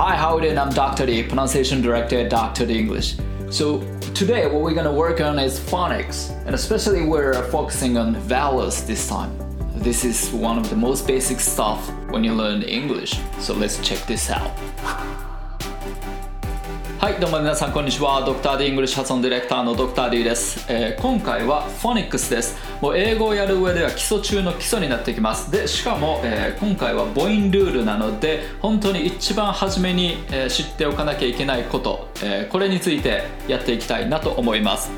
Hi, how are you doing? I'm Dr. D, pronunciation director at Dr. D English. So today what we're gonna work on is phonics, and especially we're focusing on vowels this time. This is one of the most basic stuff when you learn English. So let's check this out. はいどうも皆さんこんにちはドクター D イングリッシュ発音ディレクターのドクター D です、えー今回はフォニックスです もう英語をやる上では基礎中の基礎になってきます。でしかも、えー今回は母音ルールなので本当に一番初めに、えー知っておかなきゃいけないこと、えーこれについてやっていきたいなと思います。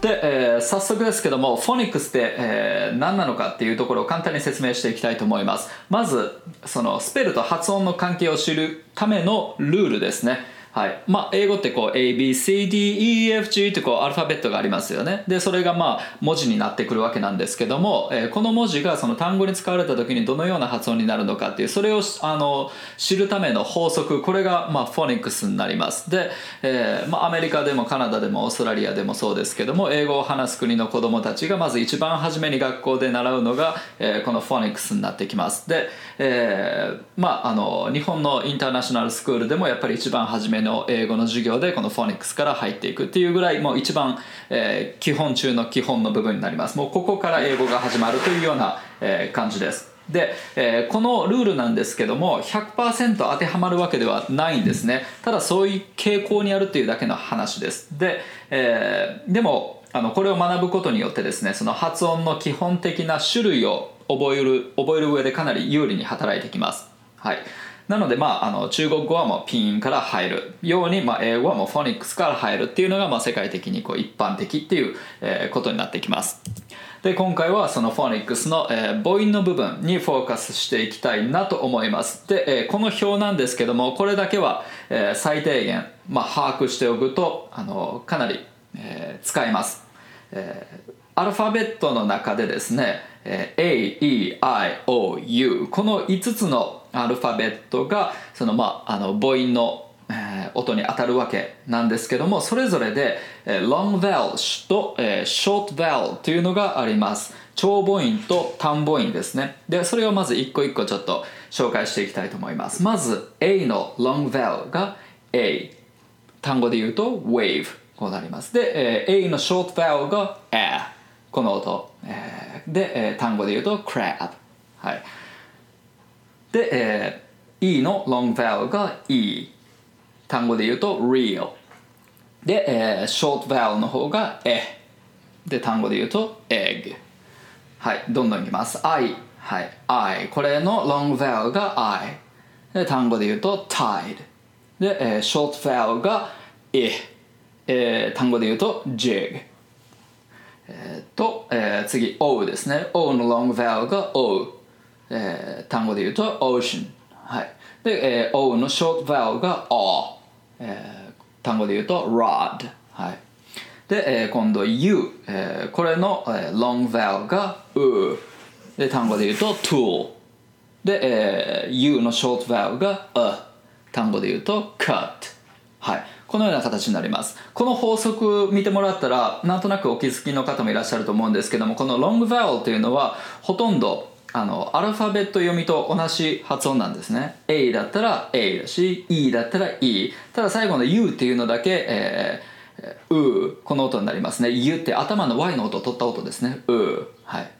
で、えー早速ですけどもフォニックスって、えー何なのかっていうところを簡単に説明していきたいと思います。まずそのスペルと発音の関係を知るためのルールですね。はい。まあ、英語ってこう ABCDEFG ってこうアルファベットがありますよね。でそれがまあ文字になってくるわけなんですけども、えーこの文字がその単語に使われた時にどのような発音になるのかっていうそれをあの知るための法則これがまあフォニックスになります。で、えーまあ、アメリカでもカナダでもオーストラリアでもそうですけども英語を話す国の子どもたちがまず一番初めに学校で習うのが、えーこのフォニックスになってきます。で、えまああの日本のインターナショナルスクールでもやっぱり一番初めにの英語の授業でこのフォニックスから入っていくっていうぐらいもう一番、えー基本中の基本の部分になります。もうここから英語が始まるというような、えー感じです。で、えーこのルールなんですけども100%当てはまるわけではないんですね。ただそういう傾向にあるっていうだけの話です。で、えーでもあのこれを学ぶことによってですねその発音の基本的な種類を覚える覚える上でかなり有利に働いてきます。はい。なので、まあ、あの中国語はもうピンから入るように、まあ、英語はもうフォニックスから入るっていうのが、まあ、世界的にこう一般的っていう、えーことになってきます。で今回はそのフォニックスの、えー母音の部分にフォーカスしていきたいなと思います。で、えーこの表なんですけどもこれだけは、えー最低限、まあ、把握しておくとあのかなり、えー使えます、えーアルファベットの中でですね、えー AEIOU この5つのアルファベットがその、まあ、あの母音の、えー音に当たるわけなんですけどもそれぞれで、えー Long vowel と、えー Short vowel というのがあります。長母音と短母音ですね。でそれをまず一個一個ちょっと紹介していきたいと思います。まず A の Long vowel が A 単語で言うと wave こうなります。で、えー A の short vowel が a この音、えーで、えー単語で言うと crab はい。で、えー E の long vowel が E 単語で言うと real で、えー short vowel の方が e で単語で言うと egg はいどんどんいきます I はい I これの long vowel が I で単語で言うと tide で、えー short vowel が i えー単語で言うと jig えーと、えー次 O ですね O の long vowel が O、えー単語で言うと ocean はい。で、えー O の short vowel が O、えー単語で言うと rod はい。で、えー今度 U、えーこれの、えー long vowel が U で単語で言うと tool で、えー U の short vowel が A 単語で言うと cut はい。このような形になります。この法則見てもらったらなんとなくお気づきの方もいらっしゃると思うんですけどもこの long vowel というのはほとんどあのアルファベット読みと同じ発音なんですね。A だったら A だし E だったら E ただ最後の U っていうのだけ、えー、うこの音になりますね。U って頭の Y の音を取った音ですね。うはい。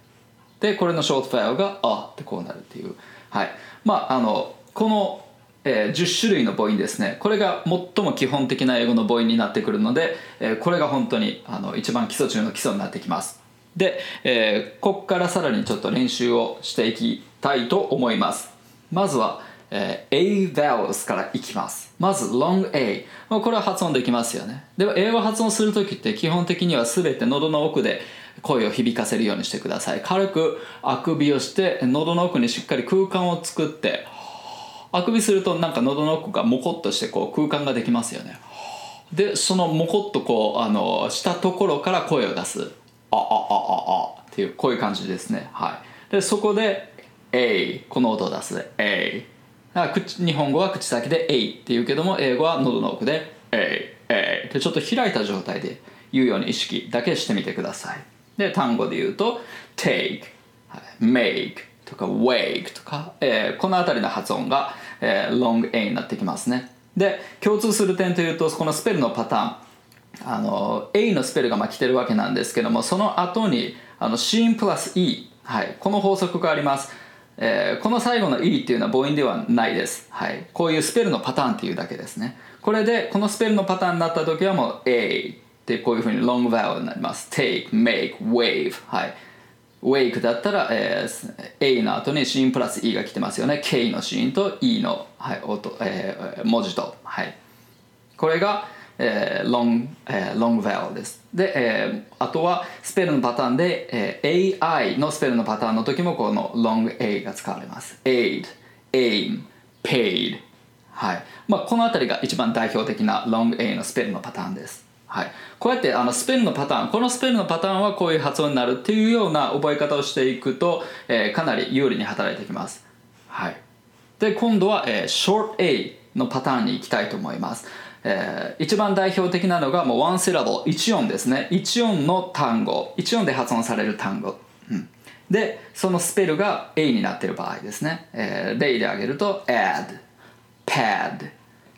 でこれのショートファイルが「あ」ってこうなるっていう。はい。まああのこの、えー10種類の母音ですね。これが最も基本的な英語の母音になってくるので、えーこれが本当にあの一番基礎中の基礎になってきます。で、えーここからさらにちょっと練習をしていきたいと思います。まずは、えー A vowels からいきます。まず long A これは発音できますよね。でも英語発音する時って基本的には全て喉の奥で声を響かせるようにしてください。軽くあくびをして喉の奥にしっかり空間を作ってあくびするとなんか喉の奥がモコっとしてこう空間ができますよね。でそのモコっとこうあのしたところから声を出す。あああああっていうこういう感じですねはいでそこで A この音を出す A だから口日本語は口先で A って言うけども英語は喉の奥で A A でちょっと開いた状態で言うように意識だけしてみてくださいで単語で言うと take、はい make とか wake とか、えーこの辺りの発音がえー、long A になってきますねで共通する点というとこのスペルのパターンあの A のスペルがまあ来てるわけなんですけどもその後にあの C プラス E、はい、この法則があります。えー、この最後の E っていうのは母音ではないです、はい、こういうスペルのパターンっていうだけですね。これでこのスペルのパターンになった時はもう A でこういうふうに long vowel になります。take, make, wave はい。wake だったら、えー、A の後に子音プラス E が来てますよね。K の子音と E の、はい、音、えー、文字と、はい、これが、えー、long, えー、long vowel ですで、えー、あとはスペルのパターンで、えー、AI のスペルのパターンの時もこの long A が使われます aid, aim, paid. はいまあ、この辺りが一番代表的な long A のスペルのパターンですはい、こうやってあのスペルのパターンこのスペルのパターンはこういう発音になるっていうような覚え方をしていくと、えー、かなり有利に働いてきます、はい、で今度は、えー、short A のパターンに行きたいと思います、えー、一番代表的なのがもうワンセラボ1音ですね。1音の単語。1音で発音される単語、うん、でそのスペルが A になっている場合ですね、えー、例で挙げると add pad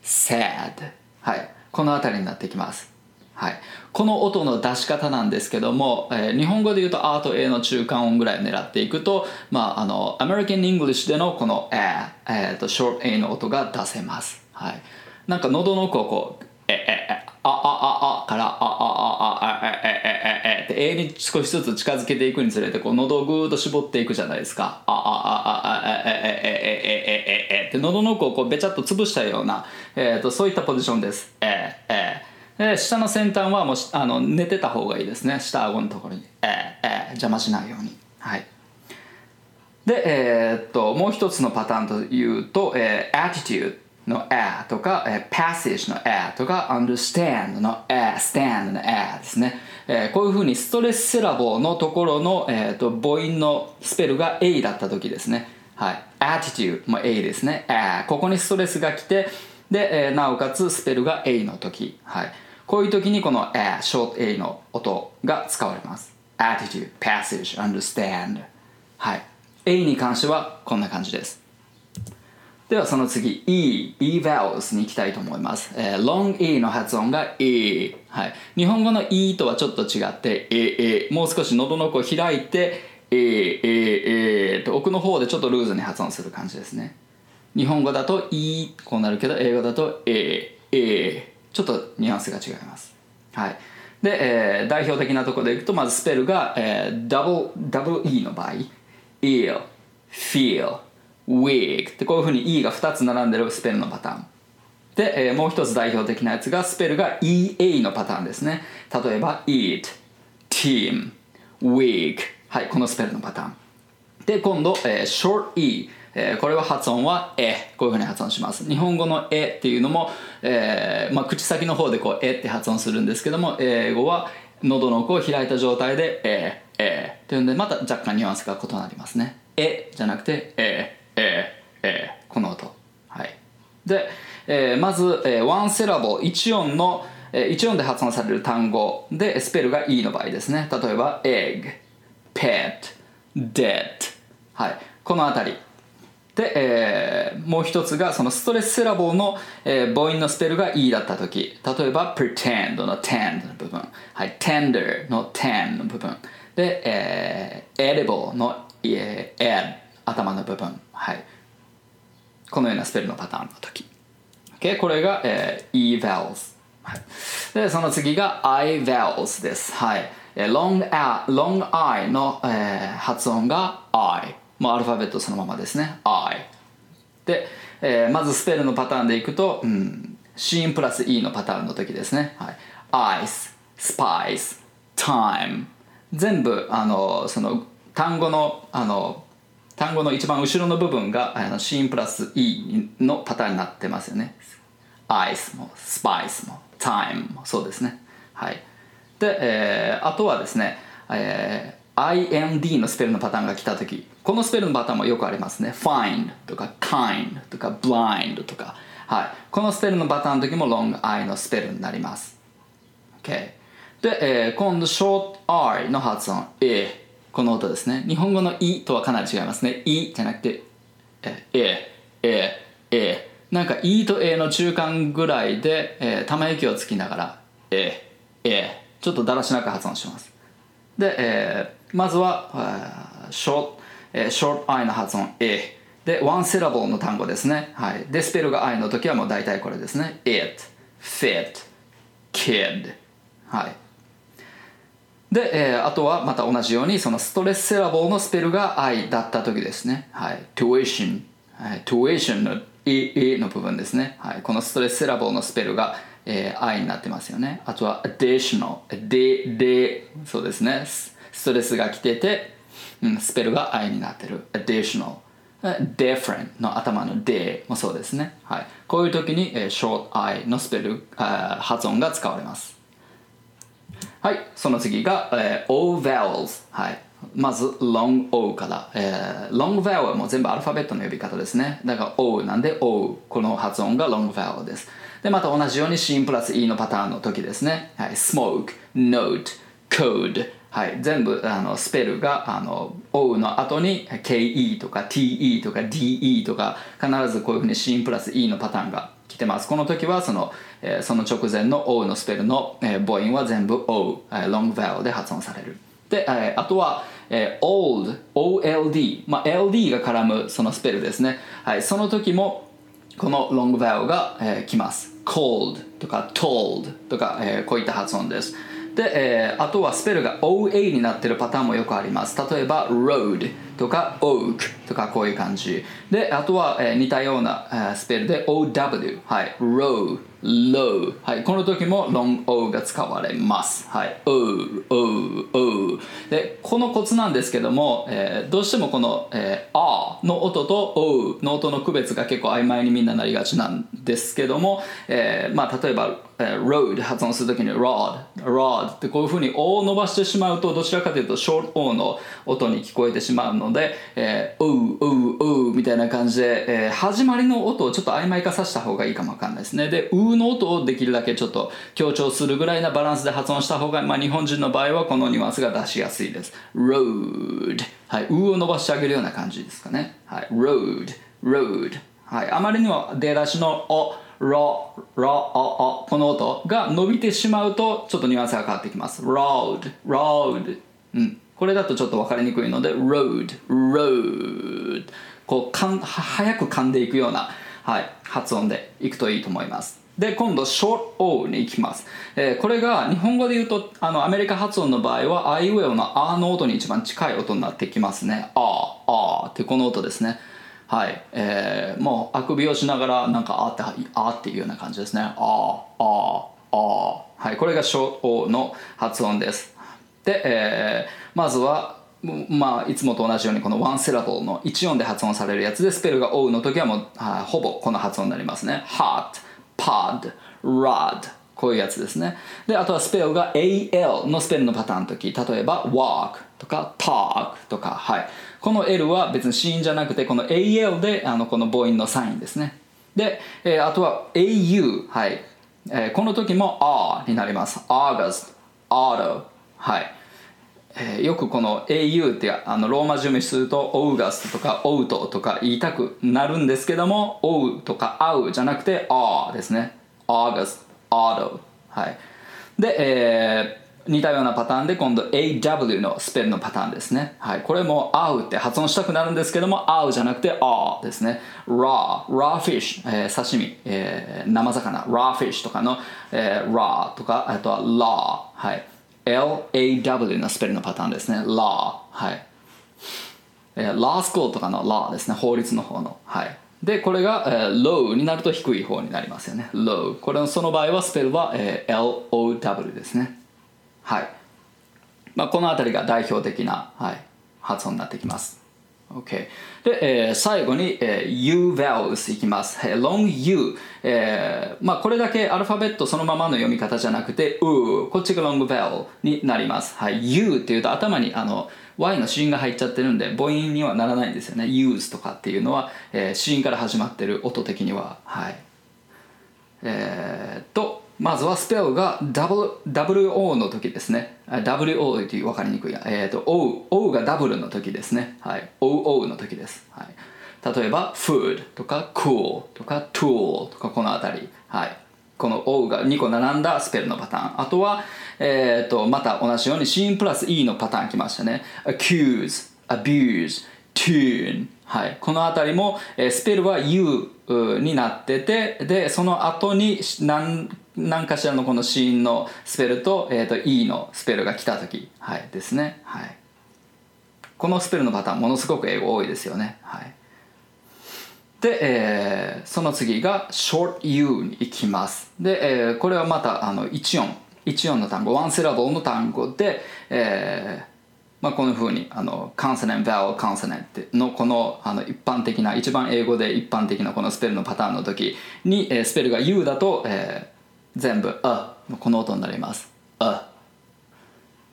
sad はい。この辺りになってきます。はい、この音の出し方なんですけども、えー、日本語で言うと A と A の中間音ぐらいを狙っていくと、まあ、あの American English でのこの A、えー、と Short A の音が出せます、はい、なんか喉の奥をこうえええああああからあああああえええええって A に少しずつ近づけていくにつれてこう喉をぐーっと絞っていくじゃないですかあああああええええええええって喉の奥をこうべちゃっと潰したような、えー、とそういったポジションですえええで下の先端はもうあの寝てた方がいいですね下顎のところに、えーえー、邪魔しないようにはいで、えー、っともう一つのパターンというと、えー、attitude の a とか、えー、passage の a とか understand の a stand の a ですね、えー、こういうふうにストレスセラボーのところの、えー、と母音のスペルが a だった時ですね。はい。attitude も a ですね。a ここにストレスが来てで、えー、なおかつスペルが a の時。はい。こういう時にこの a、short a の音が使われます。attitude, passage, understand はい。a に関してはこんな感じです。ではその次 E, E vowels に行きたいと思います。えー、long E の発音が E、はい。日本語の E とはちょっと違って E、E もう少し喉の奥を開いて E、E、E と奥の方でちょっとルーズに発音する感じですね。日本語だと E こうなるけど英語だと E、E ちょっとニュアンスが違います。はい。で、えー、代表的なところでいくと、まずスペルが、えー、ダブル、ダブル E の場合、ill, feel, weak ってこういうふうに E が2つ並んでるスペルのパターン。で、えー、もう一つ代表的なやつがスペルが EA のパターンですね。例えば eat, team, weak はい、このスペルのパターン。で、今度、えー、short E えー、これは発音は「え」こういうふうに発音します。日本語の「え」っていうのも、えーまあ、口先の方でこう「え」って発音するんですけども英語は喉の奥を開いた状態で「え」「え」っていうんでまた若干ニュアンスが異なりますね「え」じゃなくて「え」「」「」で、えー、まず、えー、ワンセラボ1音の1音で発音される単語。でスペルが E の場合ですね。例えば egg, pet, dead はい。この辺り。で、えー、もう一つがそのストレスセラボの、えー、母音のスペルが E だった時。例えば pretend の tend の部分、はい、tender の ten の部分。で、えー、edible の、えー、ed 頭の部分、はい、このようなスペルのパターンの時、okay? これが、えー、E vowels、はい、でその次が I vowels です、はい、long, long I の、えー、発音が I もうアルファベットそのままですね。I で、えー、まずスペルのパターンでいくと、うん、シーンプラス E のパターンの時ですね、はい、ice spice time 全部あのその単語のあの単語の一番後ろの部分があのシーンプラス E のパターンになってますよね。Ice も spice も time もそうですね。はい。で、えー、あとはですね、えー IND のスペルのパターンが来た時このスペルのパターンもよくありますね。Find とか kind とか blind とか。はい。このスペルのパターンの時も long I のスペルになります。OK で、えー、今度 short R の発音。A この音ですね。日本語の E とはかなり違いますね。E じゃなくてえ A A A なんか E と A の中間ぐらいで、えー、ため息をつきながら A A ちょっとだらしなく発音します。で、えー、まずはショート、えー、ショート I の発音 A でワンセラボルの単語ですね、はい、でスペルが I の時はもう大体これですね。It Fit Kid はい。で、えー、あとはまた同じようにそのストレスセラボルのスペルが I だった時ですね。はい。Tuition、はい、Tuition の EE の部分ですね、はい、このストレスセラボルのスペルが、えー、I になってますよね。あとは Additional でで。そうですね。ストレスが来てて、うん、スペルが I になってる。Additional different の頭の d もそうですね、はい、こういう時に、えー、short i のスペル発音が使われます。はいその次が、えー、o vowels はい。まず long O から、えー、long vowel も全部アルファベットの呼び方ですね。だから O なんで O この発音が long vowel です。でまた同じように C プラス E のパターンの時ですね、はい、smoke note code はい、全部あのスペルがあの O の後に KE とか TE とか DE とか必ずこういうふうに C プラス E のパターンがてます。この時はその,、えー、その直前の O のスペルの、えー、母音は全部 O、えー、ロング vowel で発音される。で、えー、あとは、えー、old OLD、まあ、LD が絡むそのスペルですね、はい、その時もこのロング vowel が、えー、来ます。cold とか told とか、えー、こういった発音です。で、えー、あとはスペルが OA になってるパターンもよくあります。例えば road とか oak とかこういう感じ。であとは、えー、似たような、えー、スペルで OW はい。Row low. はいこの時も long O が使われます。はい O O O. でこのコツなんですけども、えー、どうしてもこの、えー、R の音と O の音の区別が結構曖昧にみんななりがちなんですけども、えー、まあ例えば、えー、road 発音するときに rod rod ってこういうふうに O を伸ばしてしまうとどちらかというと short O の音に聞こえてしまうので、えー、O O O みたいな感じで、えー、始まりの音をちょっと曖昧化させた方がいいかもわかんないですね。での音をできるだけちょっと強調するぐらいなバランスで発音した方が、まあ、日本人の場合はこのニュアンスが出しやすいです。Road はい、うを伸ばしてあげるような感じですかね。はい road road はいあまりにも出だしのおロ、ロ、お、お、この音が伸びてしまうとちょっとニュアンスが変わってきます。road road うん。これだとちょっと分かりにくいので road road こうかん早く噛んでいくようなはい、発音でいくといいと思います。で今度 short O に行きます、えー、これが日本語で言うとあのアメリカ発音の場合はあいうえおのあの音に一番近い音になってきますね。ああってこの音ですね。はい、えー、もうあくびをしながらなんかあってあっていうような感じですね。ああああはいこれが short O の発音です。で、えー、まずはまあ、いつもと同じようにこのワンセラボルの1音で発音されるやつでスペルが追うの時はもうはほぼこの発音になりますね。hot, pod, rod こういうやつですね。であとはスペルが AL のスペルのパターンの時例えば walk とか talk とかはい。この L は別に子音じゃなくてこの AL であのこの母音のサインですね。で、えー、あとは AU はい、えー、この時も R になります。August, Auto はいえー、よくこの au ってあのローマ字読みするとオウガスとかオウトとか言いたくなるんですけどもオウとかアウじゃなくてアーですね。アーガスアード。はい。で、えー、似たようなパターンで今度 AW のスペルのパターンですね。はい。これも AW って発音したくなるんですけども AW じゃなくて A ですね。raw, raw fish、えー、刺身、えー、生魚。Raw fish とかの、えー、raw とかあとは law はい。LAW のスペルのパターンですね。law はい、えー、law school とかの law ですね。法律の方の。はい。でこれが、えー、low になると低い方になりますよね。low これのその場合はスペルは、えー、LOW ですね。はい。まあ、この辺りが代表的な、はい、発音になってきます。OK。で、えー、最後に、えー、U vowels いきます。long U。えー、まあこれだけアルファベットそのままの読み方じゃなくて、う、こっちが long vowel になります。はい。U っていうと頭にあの Y の子音が入っちゃってるんで母音にはならないんですよね。use とかっていうのは、えー、子音から始まってる音的には。はい。えー、と、まずはスペルが WO の時ですね。WO という分かりにくい。えっ、ー、と、O, がダブルの時ですね。はい。OO の時です。はい。例えば food とか cool とか tool とかこの辺りはいこの O が2個並んだスペルのパターンあとは、えー、とまた同じように C プラス E のパターンきましたね accuse abuse tune はい、この辺りも、えー、スペルは U になっててでその後に何何かしらのこの子音のスペルと,、えー、と E のスペルが来た時、はい、ですね、はい、このスペルのパターンものすごく英語多いですよね、はい、で、えー、その次が short U に行きます。で、えー、これはまたあの1音。1音の単語。ワンセラボルの単語で、えーまあ、このふうにあのカンセネン、バウカンセネンってのこのあの一般的な一番英語で一般的なこのスペルのパターンの時に、えー、スペルが U だと、えー、全部「あ」この音になります「あ」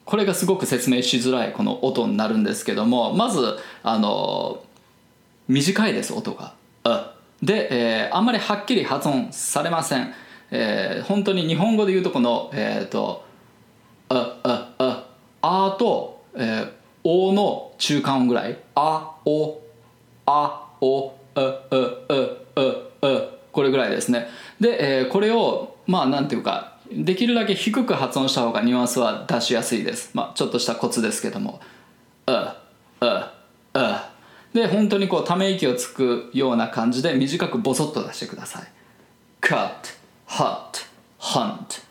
これがすごく説明しづらいこの音になるんですけどもまずあの短いです音が「あ」で、えー、あんまりはっきり発音されません、えー、本当に日本語で言うとこのえっ、ー、と「あ」「あ」「あ」「あ」とえー、おの中間音ぐらい。あおあおうううううこれぐらいですね。で、えー、これをまあなんていうかできるだけ低く発音した方がニュアンスは出しやすいです。まあちょっとしたコツですけどもうううで本当にこうため息をつくような感じで短くボソッと出してください。Cut hot hunt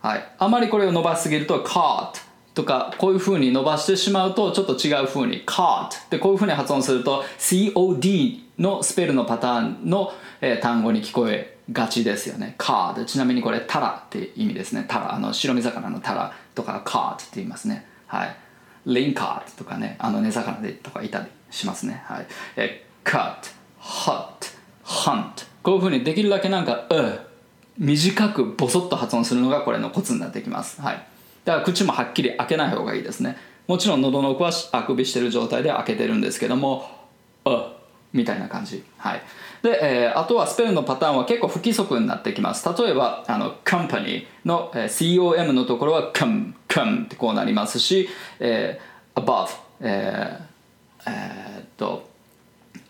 はい。あまりこれを伸ばしすぎると cut とかこういうふうに伸ばしてしまうとちょっと違うふうに caught でこういうふうに発音すると COD のスペルのパターンの、えー、単語に聞こえがちですよね。card ちなみにこれタラって意味ですね。タラあの白身魚のタラとか card って言いますね。はい。レインカートとかねあの根魚でとかいたりしますね。はい。えー、cut hut hunt こういうふうにできるだけなんかう短くボソッと発音するのがこれのコツになってきます。はい。だから口もはっきり開けない方がいいですね。もちろん喉の奥はあくびしてる状態で開けてるんですけども「あ」みたいな感じ。はい。で、えー、あとはスペルのパターンは結構不規則になってきます。例えばあの company の、えー、COM のところは come come ってこうなりますし、えー、above えー、えー、っと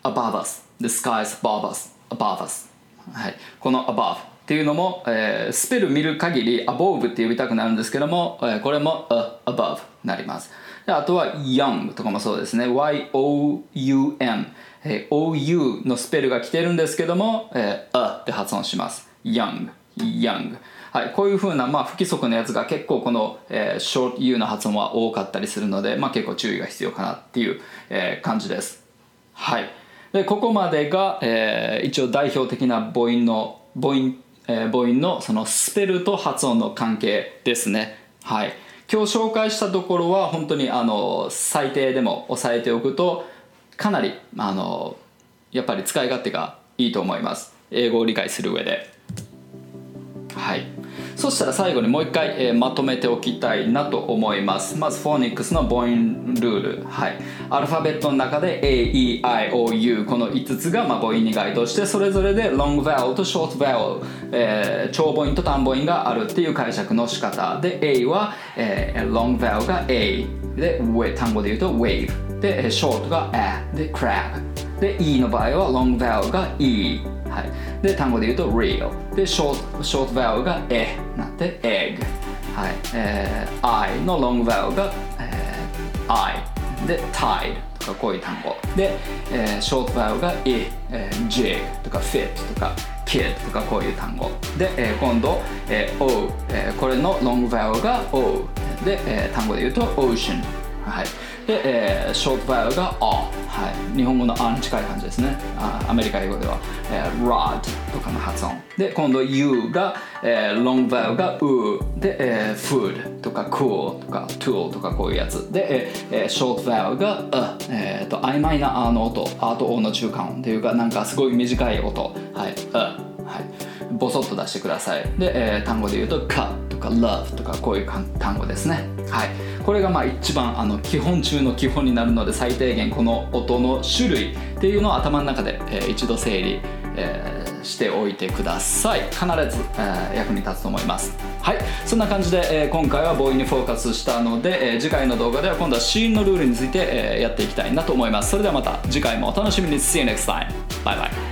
above us. The sky is above us. Above us. はい。この above っていうのも、えー、スペル見る限り above って呼びたくなるんですけども、えー、これも、uh, above なります。であとは young とかもそうですね。y-o-u-n、えー、ou のスペルが来てるんですけども、えー、uh って発音します。young young はい、こういうふうな、まあ、不規則なやつが結構この、えー、short u の発音は多かったりするので、まあ、結構注意が必要かなっていう、えー、感じです。はい。でここまでが、えー、一応代表的な母音の母音えー、母音のそのスペルと発音の関係ですね。はい。今日紹介したところは本当にあの最低でも押さえておくとかなりあのやっぱり使い勝手がいいと思います。英語を理解する上で。はい。そしたら最後にもう一回、えー、まとめておきたいなと思います。まずフォーニックスの母音ルール。はい。アルファベットの中で AEIOU この5つが、まあ、母音に該当してそれぞれでロングバウルとショートバウル、えー、長母音と短母音があるっていう解釈の仕方。で A は、えー、ロングバウルが A で単語で言うと wave でショートが A で crab で E の場合はロングバウルが E はい、で単語で言うと real でショートショートバウが e なって egg はい。えー、I のロングバウが、えー、I で tide とかこういう単語。で、えー、ショートバウが e、えー、jig とか fit とか kid とかこういう単語。で、えー、今度、えー、O、えー、これのロングバウが O で、えー、単語で言うと ocean はい。で、えー、ショートバウルが A、はい、日本語の A に近い感じですね。あアメリカ英語では、えー、rod とかの発音。で今度 U が、えー、ロングバウルが U で、えー、food とか cool とか tool とかこういうやつ。で、えー、ショートバウルが A、えー、と曖昧な A の音。A と O の中間音というかなんかすごい短い音。はい。A はい。ボソッと出してください。で、えー、単語で言うと cut か love とかこういう単語ですね。はい。これがまあ一番あの基本中の基本になるので最低限この音の種類っていうのを頭の中で、えー、一度整理えーしておいてください。必ず、えー役に立つと思います。はい。そんな感じで、えー今回は母音にフォーカスしたので、えー次回の動画では今度は子音のルールについて、えーやっていきたいなと思います。それではまた次回もお楽しみに。See you next time. バイバイ